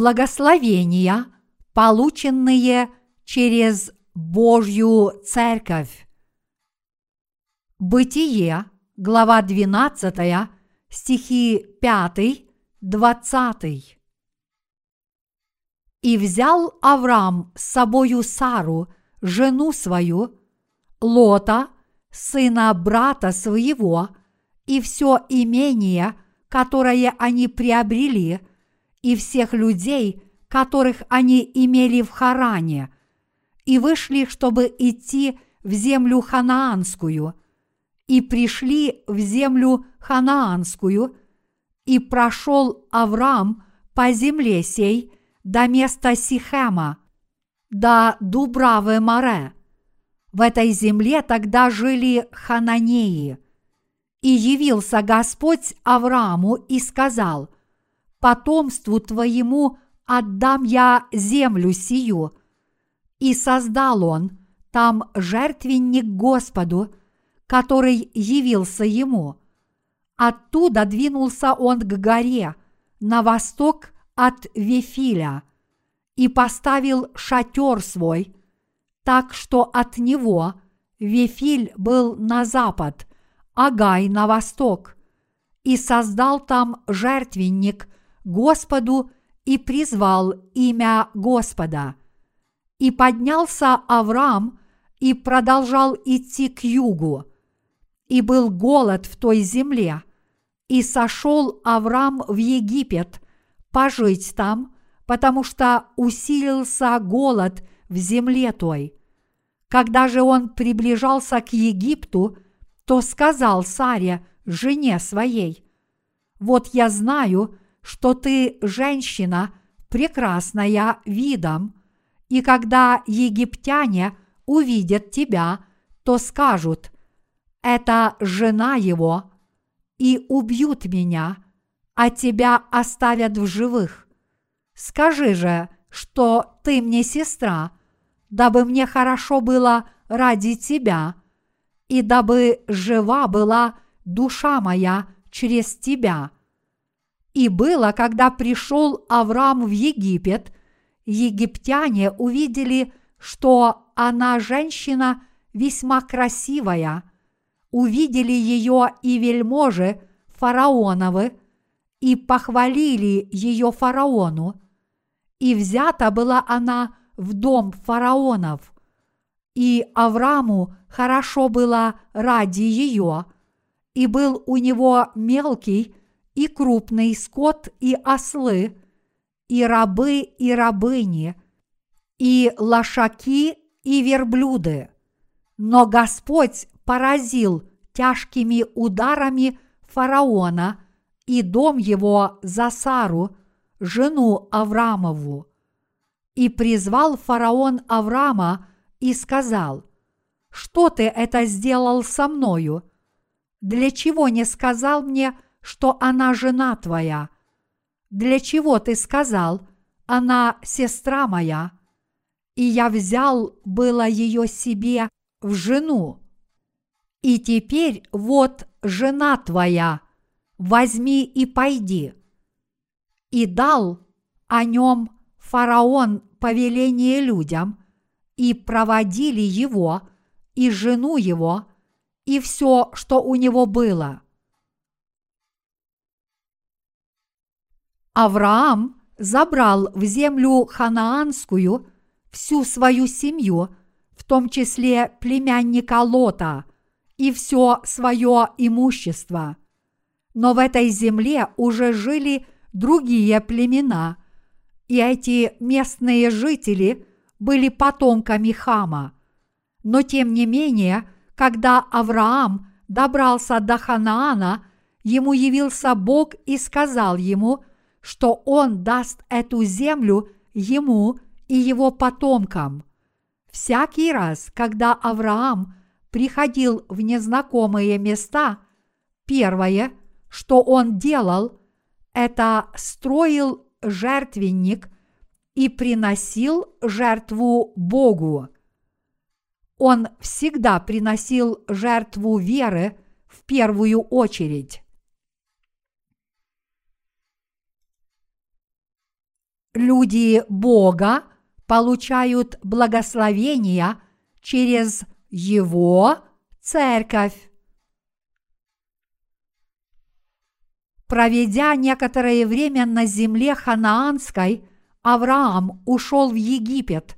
благословения, полученные через Божью Церковь. Бытие, глава 12, стихи 5, 20. И взял Авраам с собою Сару, жену свою, Лота, сына брата своего, и все имение, которое они приобрели, и всех людей, которых они имели в Харане, и вышли, чтобы идти в землю ханаанскую, и пришли в землю ханаанскую, и прошел Авраам по земле сей до места Сихема, до Дубравы Море. В этой земле тогда жили хананеи. И явился Господь Аврааму и сказал, «Потомству твоему отдам я землю сию». И создал он там жертвенник Господу, который явился ему. Оттуда двинулся он к горе на восток от Вифиля и поставил шатер свой, так что от него Вифиль был на запад, а Гай на восток, и создал там жертвенник Господу и призвал имя Господа. И поднялся Авраам и продолжал идти к югу. И был голод в той земле, и сошел Авраам в Египет пожить там, потому что усилился голод в земле той. Когда же он приближался к Египту, то сказал Саре, жене своей, «Вот я знаю, что ты женщина, прекрасная видом, и когда египтяне увидят тебя, то скажут, это жена его, и убьют меня, а тебя оставят в живых. Скажи же, что ты мне сестра, дабы мне хорошо было ради тебя, и дабы жива была душа моя через тебя. И было, когда пришел Авраам в Египет, египтяне увидели, что она женщина весьма красивая, увидели ее и вельможи фараоновы, и похвалили ее фараону, и взята была она в дом фараонов, и Аврааму хорошо было ради ее, и был у него мелкий и крупный скот и ослы, и рабы и рабыни, и лошаки и верблюды. Но Господь поразил тяжкими ударами фараона и дом его за Сару, жену Авраамову. И призвал фараон Авраама и сказал, «Что ты это сделал со мною? Для чего не сказал мне, что она жена твоя? Для чего ты сказал, она сестра моя?» И я взял было ее себе в жену. И теперь вот жена твоя, возьми и пойди. И дал о нем фараон повеление людям, и проводили его, и жену его, и все, что у него было. Авраам забрал в землю ханаанскую всю свою семью, в том числе племянника Лота, и все свое имущество. Но в этой земле уже жили другие племена, и эти местные жители были потомками Хама. Но тем не менее, когда Авраам добрался до Ханаана, ему явился Бог и сказал ему, что он даст эту землю ему и его потомкам. Всякий раз, когда Авраам приходил в незнакомые места, первое, что он делал, это строил жертвенник и приносил жертву Богу. Он всегда приносил жертву веры в первую очередь. Люди Бога получают благословения через Его церковь. Проведя некоторое время на земле ханаанской, Авраам ушел в Египет.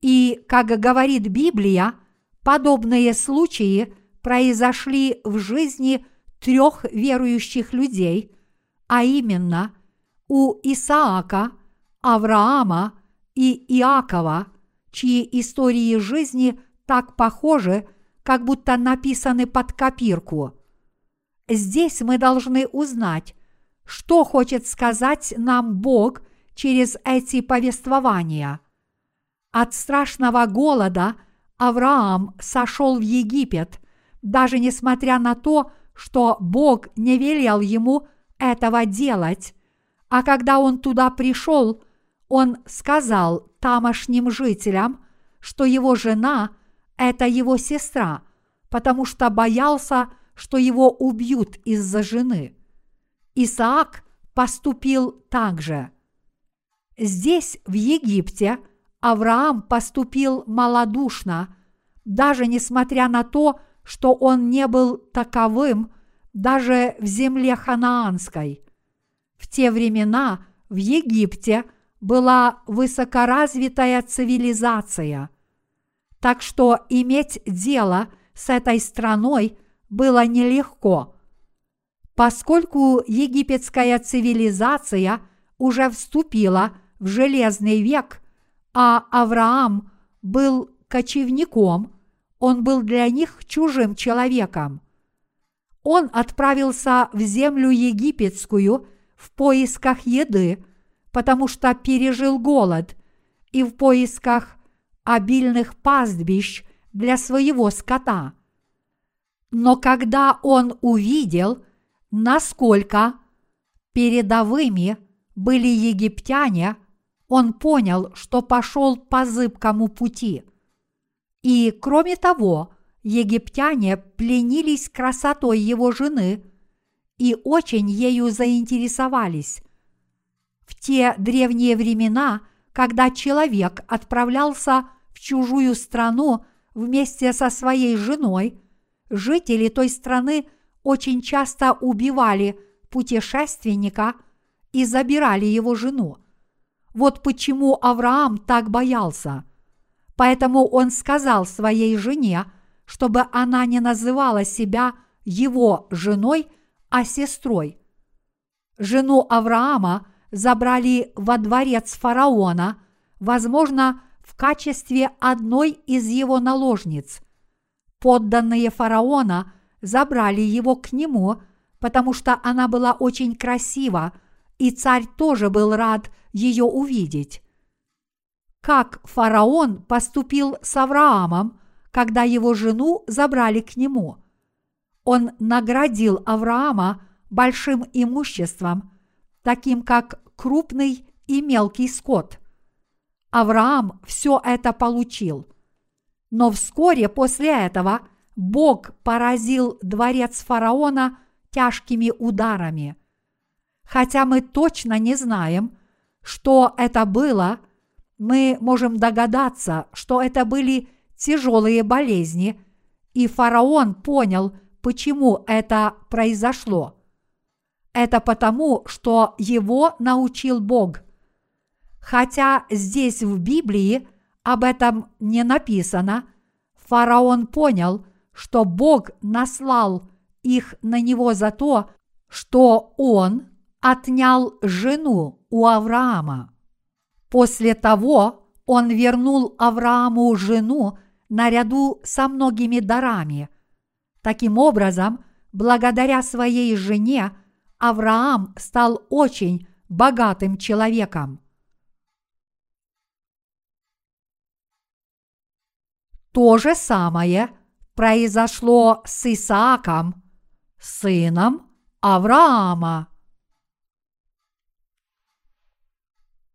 И, как говорит Библия, подобные случаи произошли в жизни трех верующих людей, а именно у Исаака, Авраама и Иакова, чьи истории жизни так похожи, как будто написаны под копирку – Здесь мы должны узнать, что хочет сказать нам Бог через эти повествования. От страшного голода Авраам сошел в Египет, даже несмотря на то, что Бог не велел ему этого делать, а когда он туда пришел, он сказал тамошним жителям, что его жена – это его сестра, потому что боялся, что его убьют из-за жены. Исаак поступил так же. Здесь, в Египте, Авраам поступил малодушно, даже несмотря на то, что он не был таковым даже в земле ханаанской. В те времена в Египте была высокоразвитая цивилизация, так что иметь дело с этой страной было нелегко, поскольку египетская цивилизация уже вступила в железный век, а Авраам был кочевником, он был для них чужим человеком. Он отправился в землю египетскую в поисках еды, потому что пережил голод, и в поисках обильных пастбищ для своего скота – но когда он увидел, насколько передовыми были египтяне, он понял, что пошел по зыбкому пути. И, кроме того, египтяне пленились красотой его жены и очень ею заинтересовались. В те древние времена, когда человек отправлялся в чужую страну вместе со своей женой – жители той страны очень часто убивали путешественника и забирали его жену. Вот почему Авраам так боялся. Поэтому он сказал своей жене, чтобы она не называла себя его женой, а сестрой. Жену Авраама забрали во дворец фараона, возможно, в качестве одной из его наложниц – подданные фараона забрали его к нему, потому что она была очень красива, и царь тоже был рад ее увидеть. Как фараон поступил с Авраамом, когда его жену забрали к нему? Он наградил Авраама большим имуществом, таким как крупный и мелкий скот. Авраам все это получил – но вскоре после этого Бог поразил дворец фараона тяжкими ударами. Хотя мы точно не знаем, что это было, мы можем догадаться, что это были тяжелые болезни, и фараон понял, почему это произошло. Это потому, что его научил Бог. Хотя здесь в Библии об этом не написано, фараон понял, что Бог наслал их на него за то, что он отнял жену у Авраама. После того он вернул Аврааму жену наряду со многими дарами. Таким образом, благодаря своей жене, Авраам стал очень богатым человеком. То же самое произошло с Исааком, сыном Авраама.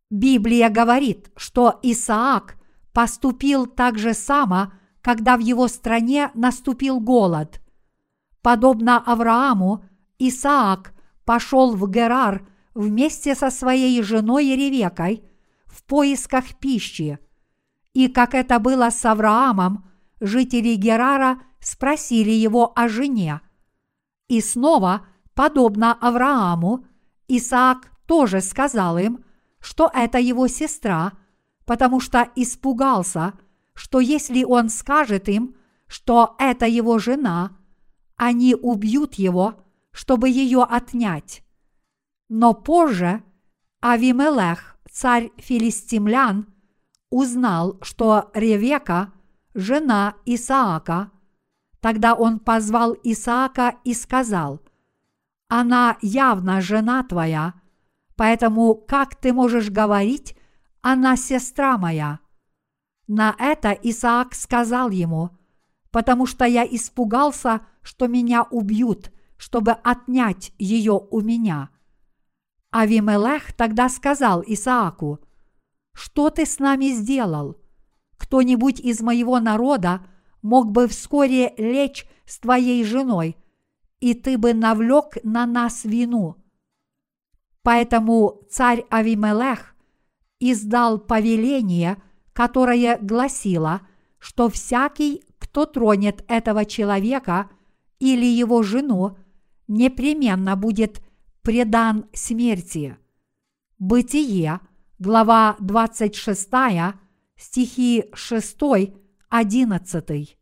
Библия говорит, что Исаак поступил так же само, когда в его стране наступил голод. Подобно Аврааму, Исаак пошел в Герар вместе со своей женой Ревекой в поисках пищи. И как это было с Авраамом, жители Герара спросили его о жене. И снова, подобно Аврааму, Исаак тоже сказал им, что это его сестра, потому что испугался, что если он скажет им, что это его жена, они убьют его, чтобы ее отнять. Но позже Авимелех, царь филистимлян, узнал, что Ревека – жена Исаака. Тогда он позвал Исаака и сказал, «Она явно жена твоя, поэтому как ты можешь говорить, она сестра моя?» На это Исаак сказал ему, «Потому что я испугался, что меня убьют, чтобы отнять ее у меня». Авимелех тогда сказал Исааку, «Что ты с нами сделал? Кто-нибудь из моего народа мог бы вскоре лечь с твоей женой, и ты бы навлек на нас вину». Поэтому царь Авимелех издал повеление, которое гласило, что всякий, кто тронет этого человека или его жену, непременно будет предан смерти. Бытие, глава 26, стихи 6, 11.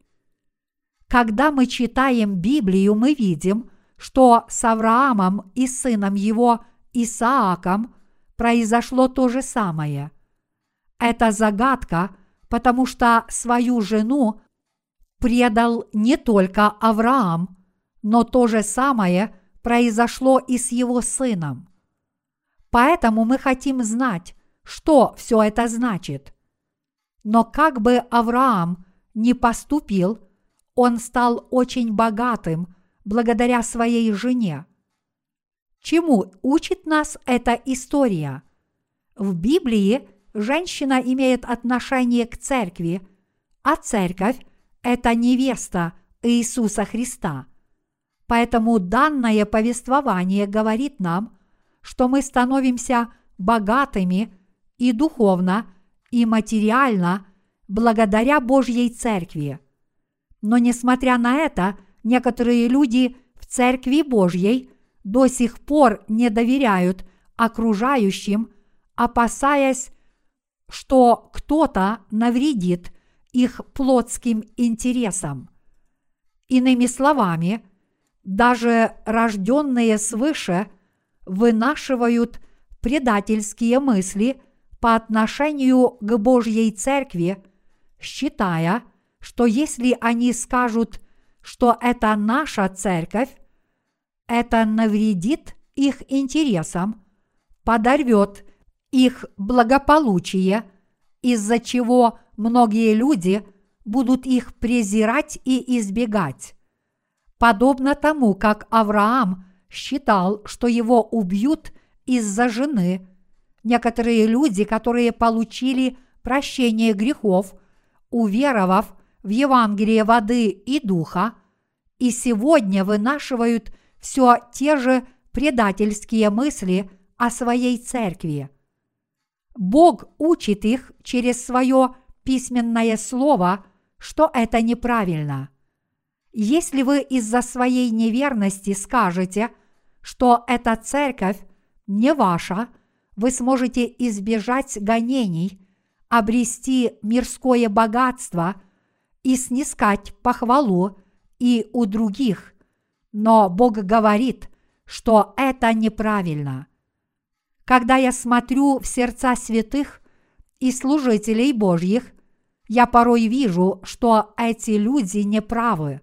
Когда мы читаем Библию, мы видим, что с Авраамом и сыном его Исааком произошло то же самое. Это загадка, потому что свою жену предал не только Авраам, но то же самое – произошло и с его сыном. Поэтому мы хотим знать, что все это значит. Но как бы Авраам не поступил, он стал очень богатым благодаря своей жене. Чему учит нас эта история? В Библии женщина имеет отношение к церкви, а церковь – это невеста Иисуса Христа – Поэтому данное повествование говорит нам, что мы становимся богатыми и духовно, и материально благодаря Божьей Церкви. Но несмотря на это, некоторые люди в Церкви Божьей до сих пор не доверяют окружающим, опасаясь, что кто-то навредит их плотским интересам. Иными словами – даже рожденные свыше вынашивают предательские мысли по отношению к Божьей Церкви, считая, что если они скажут, что это наша церковь, это навредит их интересам, подорвет их благополучие, из-за чего многие люди будут их презирать и избегать. Подобно тому, как Авраам считал, что его убьют из-за жены, некоторые люди, которые получили прощение грехов, уверовав в Евангелие воды и духа, и сегодня вынашивают все те же предательские мысли о своей церкви. Бог учит их через свое письменное слово, что это неправильно – если вы из-за своей неверности скажете, что эта церковь не ваша, вы сможете избежать гонений, обрести мирское богатство и снискать похвалу и у других. Но Бог говорит, что это неправильно. Когда я смотрю в сердца святых и служителей Божьих, я порой вижу, что эти люди неправы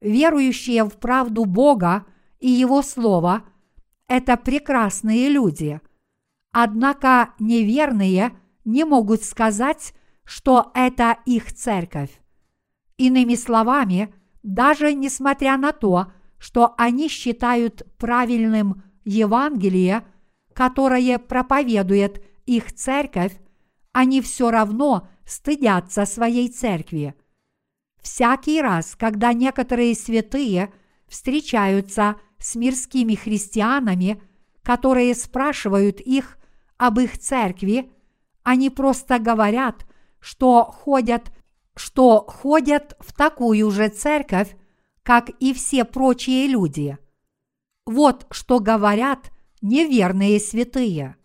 верующие в правду Бога и Его Слова – это прекрасные люди. Однако неверные не могут сказать, что это их церковь. Иными словами, даже несмотря на то, что они считают правильным Евангелие, которое проповедует их церковь, они все равно стыдятся своей церкви – Всякий раз, когда некоторые святые встречаются с мирскими христианами, которые спрашивают их об их церкви, они просто говорят, что ходят, что ходят в такую же церковь, как и все прочие люди. Вот что говорят неверные святые.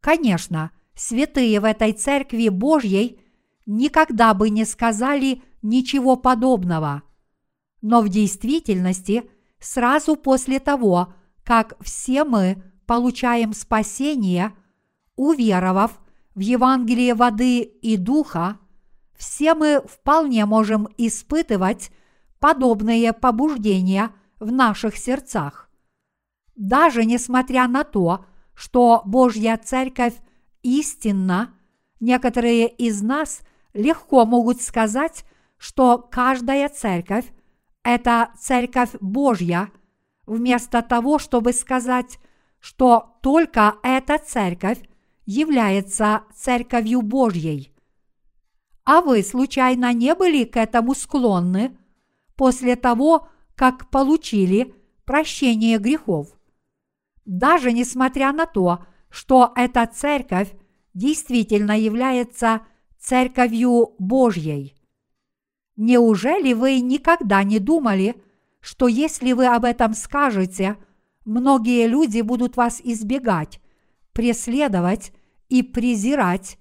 Конечно, святые в этой церкви Божьей никогда бы не сказали ничего подобного. Но в действительности, сразу после того, как все мы получаем спасение, уверовав в Евангелие воды и духа, все мы вполне можем испытывать подобные побуждения в наших сердцах. Даже несмотря на то, что Божья Церковь истинна, некоторые из нас легко могут сказать, что каждая церковь – это Церковь Божья, вместо того, чтобы сказать, что только эта церковь является Церковью Божьей. А вы случайно не были к этому склонны после того, как получили прощение грехов? Даже несмотря на то, что эта церковь действительно является Церковью Божьей. Неужели вы никогда не думали, что если вы об этом скажете, многие люди будут вас избегать, преследовать и презирать,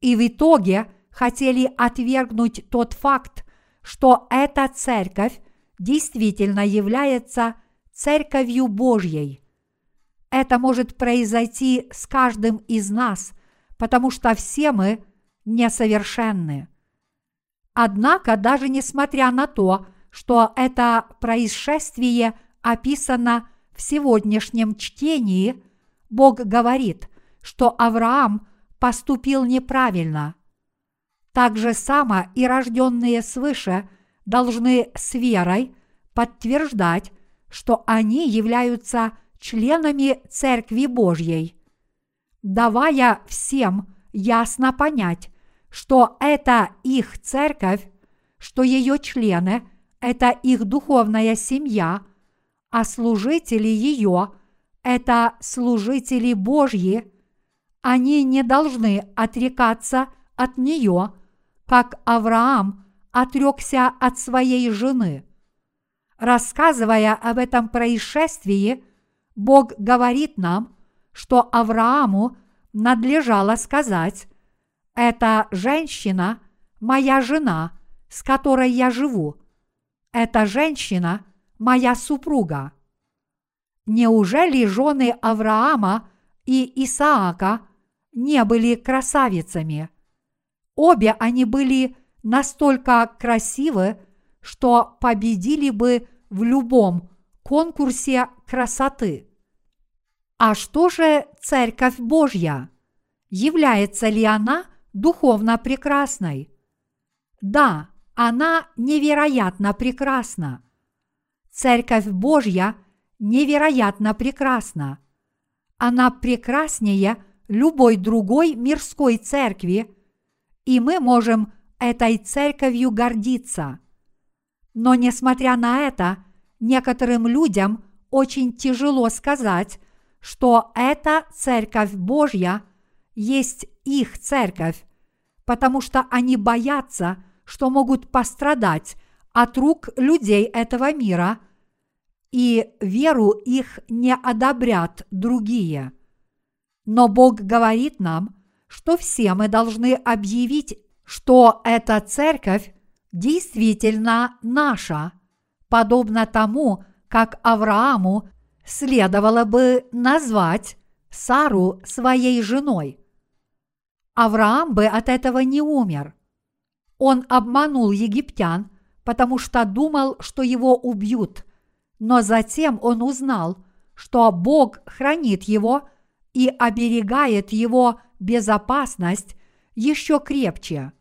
и в итоге хотели отвергнуть тот факт, что эта церковь действительно является церковью Божьей. Это может произойти с каждым из нас, потому что все мы несовершенны. Однако, даже несмотря на то, что это происшествие описано в сегодняшнем чтении, Бог говорит, что Авраам поступил неправильно. Так же само и рожденные свыше должны с верой подтверждать, что они являются членами Церкви Божьей, давая всем ясно понять, что это их церковь, что ее члены – это их духовная семья, а служители ее – это служители Божьи, они не должны отрекаться от нее, как Авраам отрекся от своей жены. Рассказывая об этом происшествии, Бог говорит нам, что Аврааму надлежало сказать, «Это женщина – моя жена, с которой я живу. Эта женщина – моя супруга». Неужели жены Авраама и Исаака не были красавицами? Обе они были настолько красивы, что победили бы в любом конкурсе красоты. А что же Церковь Божья? Является ли она духовно прекрасной? Да, она невероятно прекрасна. Церковь Божья невероятно прекрасна. Она прекраснее любой другой мирской церкви, и мы можем этой церковью гордиться. Но несмотря на это, некоторым людям очень тяжело сказать, что эта Церковь Божья есть их церковь, потому что они боятся, что могут пострадать от рук людей этого мира, и веру их не одобрят другие. Но Бог говорит нам, что все мы должны объявить, что эта церковь действительно наша, подобно тому, как Аврааму следовало бы назвать Сару своей женой. Авраам бы от этого не умер. Он обманул египтян, потому что думал, что его убьют, но затем он узнал, что Бог хранит его и оберегает его безопасность еще крепче.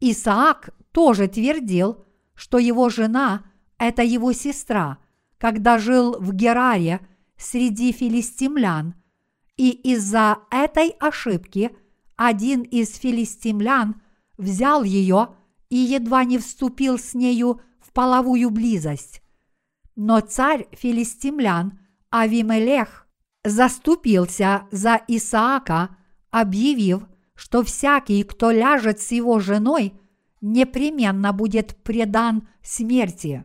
Исаак тоже твердил, что его жена – это его сестра – когда жил в Гераре среди филистимлян, и из-за этой ошибки один из филистимлян взял ее и едва не вступил с нею в половую близость. Но царь филистимлян Авимелех заступился за Исаака, объявив, что всякий, кто ляжет с его женой, непременно будет предан смерти.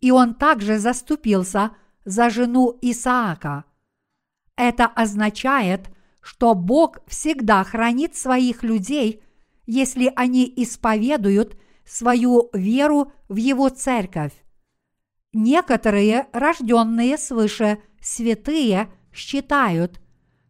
И он также заступился за жену Исаака. Это означает, что Бог всегда хранит своих людей, если они исповедуют свою веру в Его церковь. Некоторые, рожденные свыше святые, считают,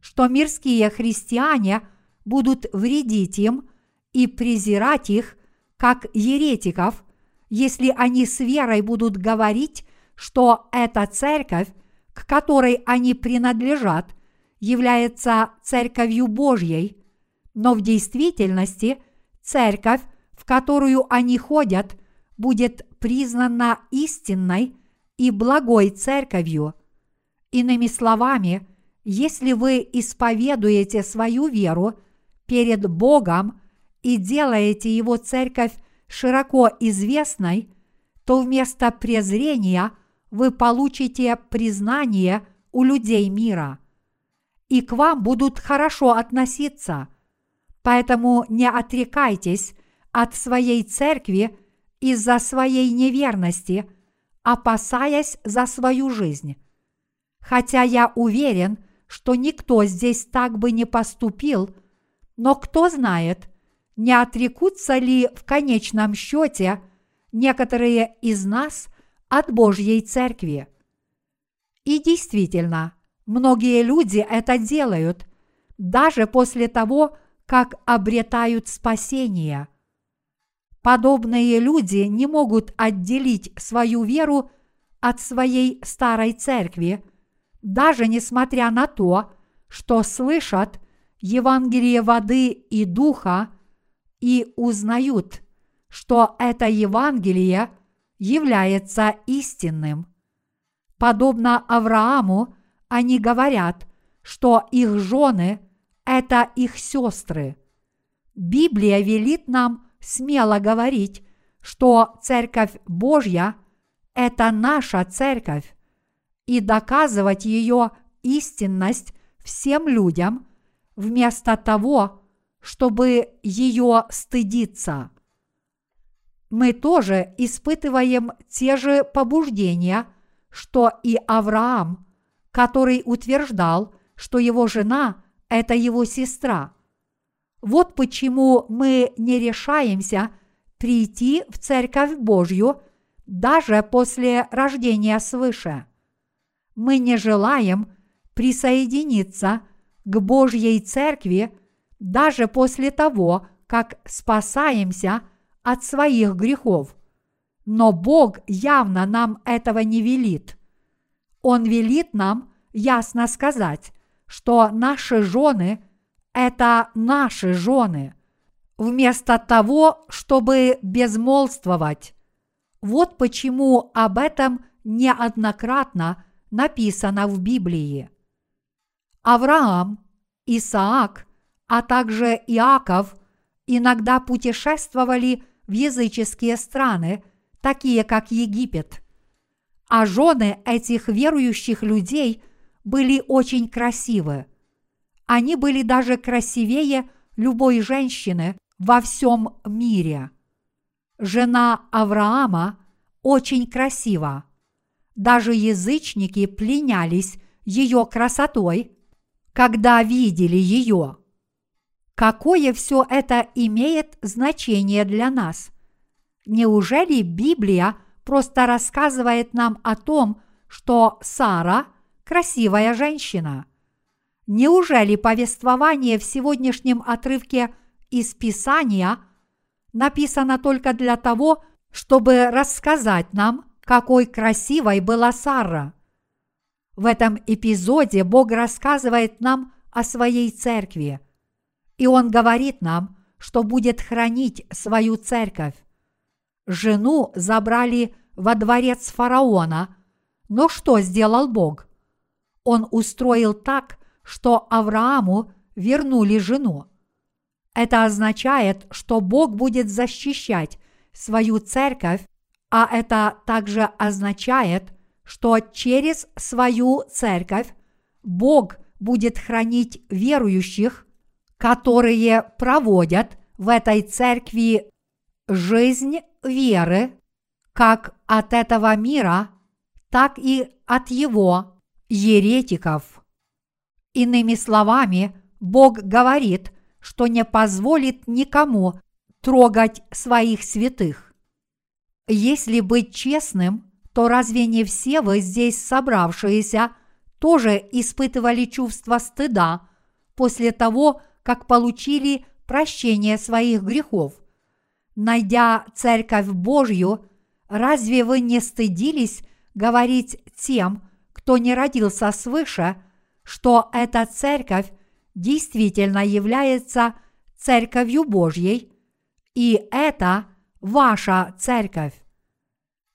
что мирские христиане будут вредить им и презирать их, как еретиков, если они с верой будут говорить, что эта церковь, к которой они принадлежат, является церковью Божьей, но в действительности церковь, в которую они ходят, будет признана истинной и благой церковью. Иными словами, если вы исповедуете свою веру перед Богом и делаете Его церковь широко известной, то вместо презрения вы получите признание у людей мира – и к вам будут хорошо относиться. Поэтому не отрекайтесь от своей церкви из-за своей неверности, опасаясь за свою жизнь. Хотя я уверен, что никто здесь так бы не поступил, но кто знает, не отрекутся ли в конечном счете некоторые из нас от Божьей Церкви. И действительно – Многие люди это делают, даже после того, как обретают спасение. Подобные люди не могут отделить свою веру от своей старой церкви, даже несмотря на то, что слышат Евангелие воды и духа и узнают, что это Евангелие является истинным. Подобно Аврааму, они говорят, что их жены – это их сестры. Библия велит нам смело говорить, что Церковь Божья – это наша Церковь, и доказывать ее истинность всем людям, вместо того, чтобы ее стыдиться. Мы тоже испытываем те же побуждения, что и Авраам – который утверждал, что его жена – это его сестра. Вот почему мы не решаемся прийти в Церковь Божью даже после рождения свыше. Мы не желаем присоединиться к Божьей Церкви даже после того, как спасаемся от своих грехов. Но Бог явно нам этого не велит. Он велит нам ясно сказать, что наши жены – это наши жены, вместо того, чтобы безмолвствовать. Вот почему об этом неоднократно написано в Библии. Авраам, Исаак, а также Иаков иногда путешествовали в языческие страны, такие как Египет – а жены этих верующих людей были очень красивы. Они были даже красивее любой женщины во всем мире. Жена Авраама очень красива. Даже язычники пленялись ее красотой, когда видели ее. Какое все это имеет значение для нас? Неужели Библия – просто рассказывает нам о том, что Сара – красивая женщина. Неужели повествование в сегодняшнем отрывке из Писания написано только для того, чтобы рассказать нам, какой красивой была Сара? В этом эпизоде Бог рассказывает нам о своей церкви, и Он говорит нам, что будет хранить свою церковь. Жену забрали во дворец фараона, но что сделал Бог? Он устроил так, что Аврааму вернули жену. Это означает, что Бог будет защищать свою церковь, а это также означает, что через свою церковь Бог будет хранить верующих, которые проводят в этой церкви жизнь веры, как от этого мира, так и от его еретиков. Иными словами, Бог говорит, что не позволит никому трогать своих святых. Если быть честным, то разве не все вы здесь собравшиеся тоже испытывали чувство стыда после того, как получили прощение своих грехов? Найдя Церковь Божью, разве вы не стыдились говорить тем, кто не родился свыше, что эта церковь действительно является церковью Божьей, и это ваша церковь.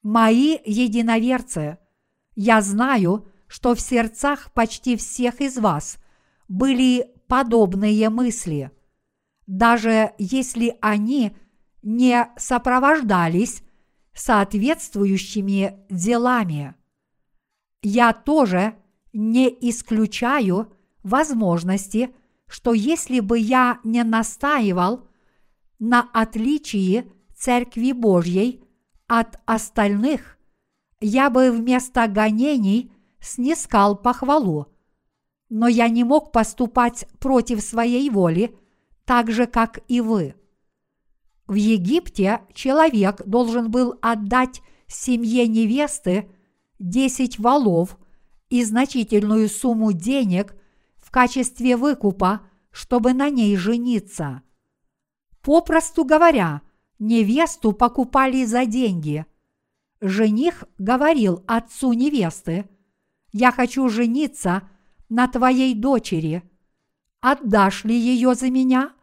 Мои единоверцы, я знаю, что в сердцах почти всех из вас были подобные мысли, даже если они не сопровождались соответствующими делами. Я тоже не исключаю возможности, что если бы я не настаивал на отличии Церкви Божьей от остальных, я бы вместо гонений снискал похвалу. Но я не мог поступать против своей воли, так же, как и вы. В Египте человек должен был отдать семье невесты десять валов и значительную сумму денег в качестве выкупа, чтобы на ней жениться. Попросту говоря, невесту покупали за деньги. Жених говорил отцу невесты, «Я хочу жениться на твоей дочери. Отдашь ли ее за меня?»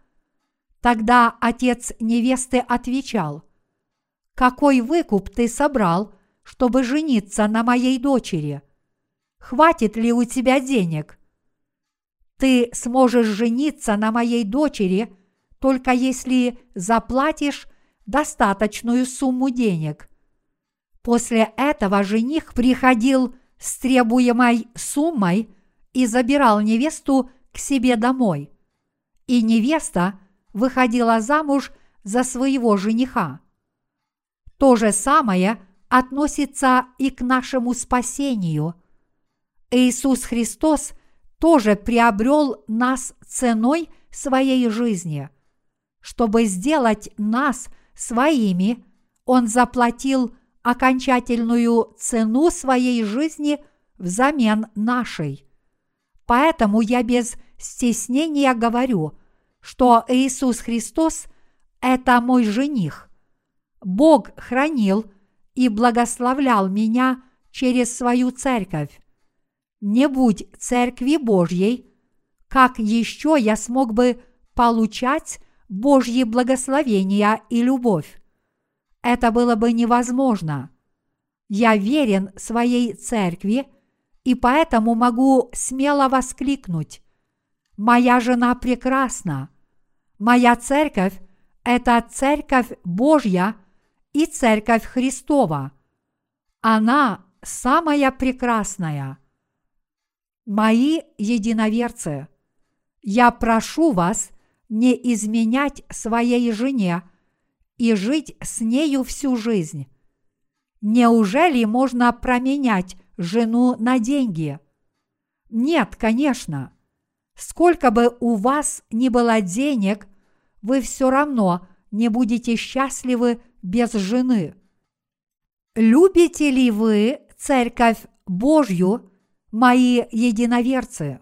Тогда отец невесты отвечал, «Какой выкуп ты собрал, чтобы жениться на моей дочери? Хватит ли у тебя денег? Ты сможешь жениться на моей дочери, только если заплатишь достаточную сумму денег. После этого жених приходил с требуемой суммой и забирал невесту к себе домой. И невеста – выходила замуж за своего жениха. То же самое относится и к нашему спасению. Иисус Христос тоже приобрел нас ценой своей жизни. Чтобы сделать нас своими, Он заплатил окончательную цену своей жизни взамен нашей. Поэтому я без стеснения говорю, что Иисус Христос – это мой жених. Бог хранил и благословлял меня через свою церковь. Не будь церкви Божьей, как еще я смог бы получать Божьи благословения и любовь? Это было бы невозможно. Я верен своей церкви и поэтому могу смело воскликнуть Моя жена прекрасна. Моя церковь – это церковь Божья и церковь Христова. Она самая прекрасная. Мои единоверцы, я прошу вас не изменять своей жене и жить с нею всю жизнь. Неужели можно променять жену на деньги? Нет, конечно. Сколько бы у вас ни было денег, вы все равно не будете счастливы без жены. Любите ли вы Церковь Божью, мои единоверцы?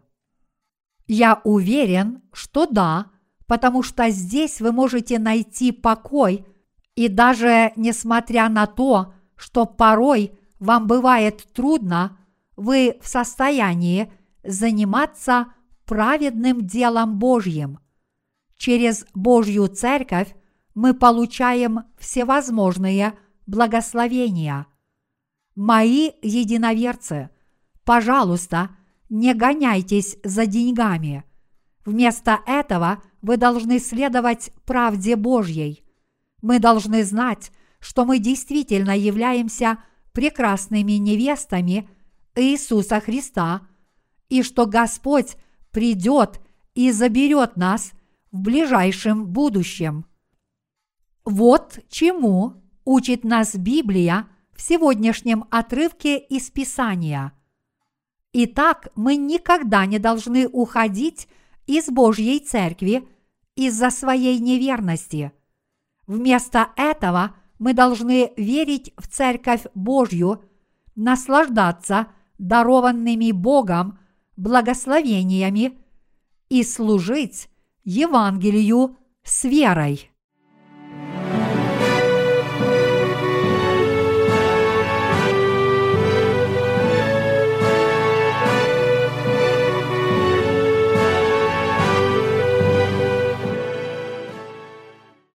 Я уверен, что да, потому что здесь вы можете найти покой, и даже несмотря на то, что порой вам бывает трудно, вы в состоянии заниматься праведным делом Божьим. Через Божью Церковь мы получаем всевозможные благословения. Мои единоверцы, пожалуйста, не гоняйтесь за деньгами. Вместо этого вы должны следовать правде Божьей. Мы должны знать, что мы действительно являемся прекрасными невестами Иисуса Христа – и что Господь придет и заберет нас в ближайшем будущем. Вот чему учит нас Библия в сегодняшнем отрывке из Писания. Итак, мы никогда не должны уходить из Божьей Церкви из-за своей неверности. Вместо этого мы должны верить в Церковь Божью, наслаждаться дарованными Богом благословениями и служить Евангелию с верой.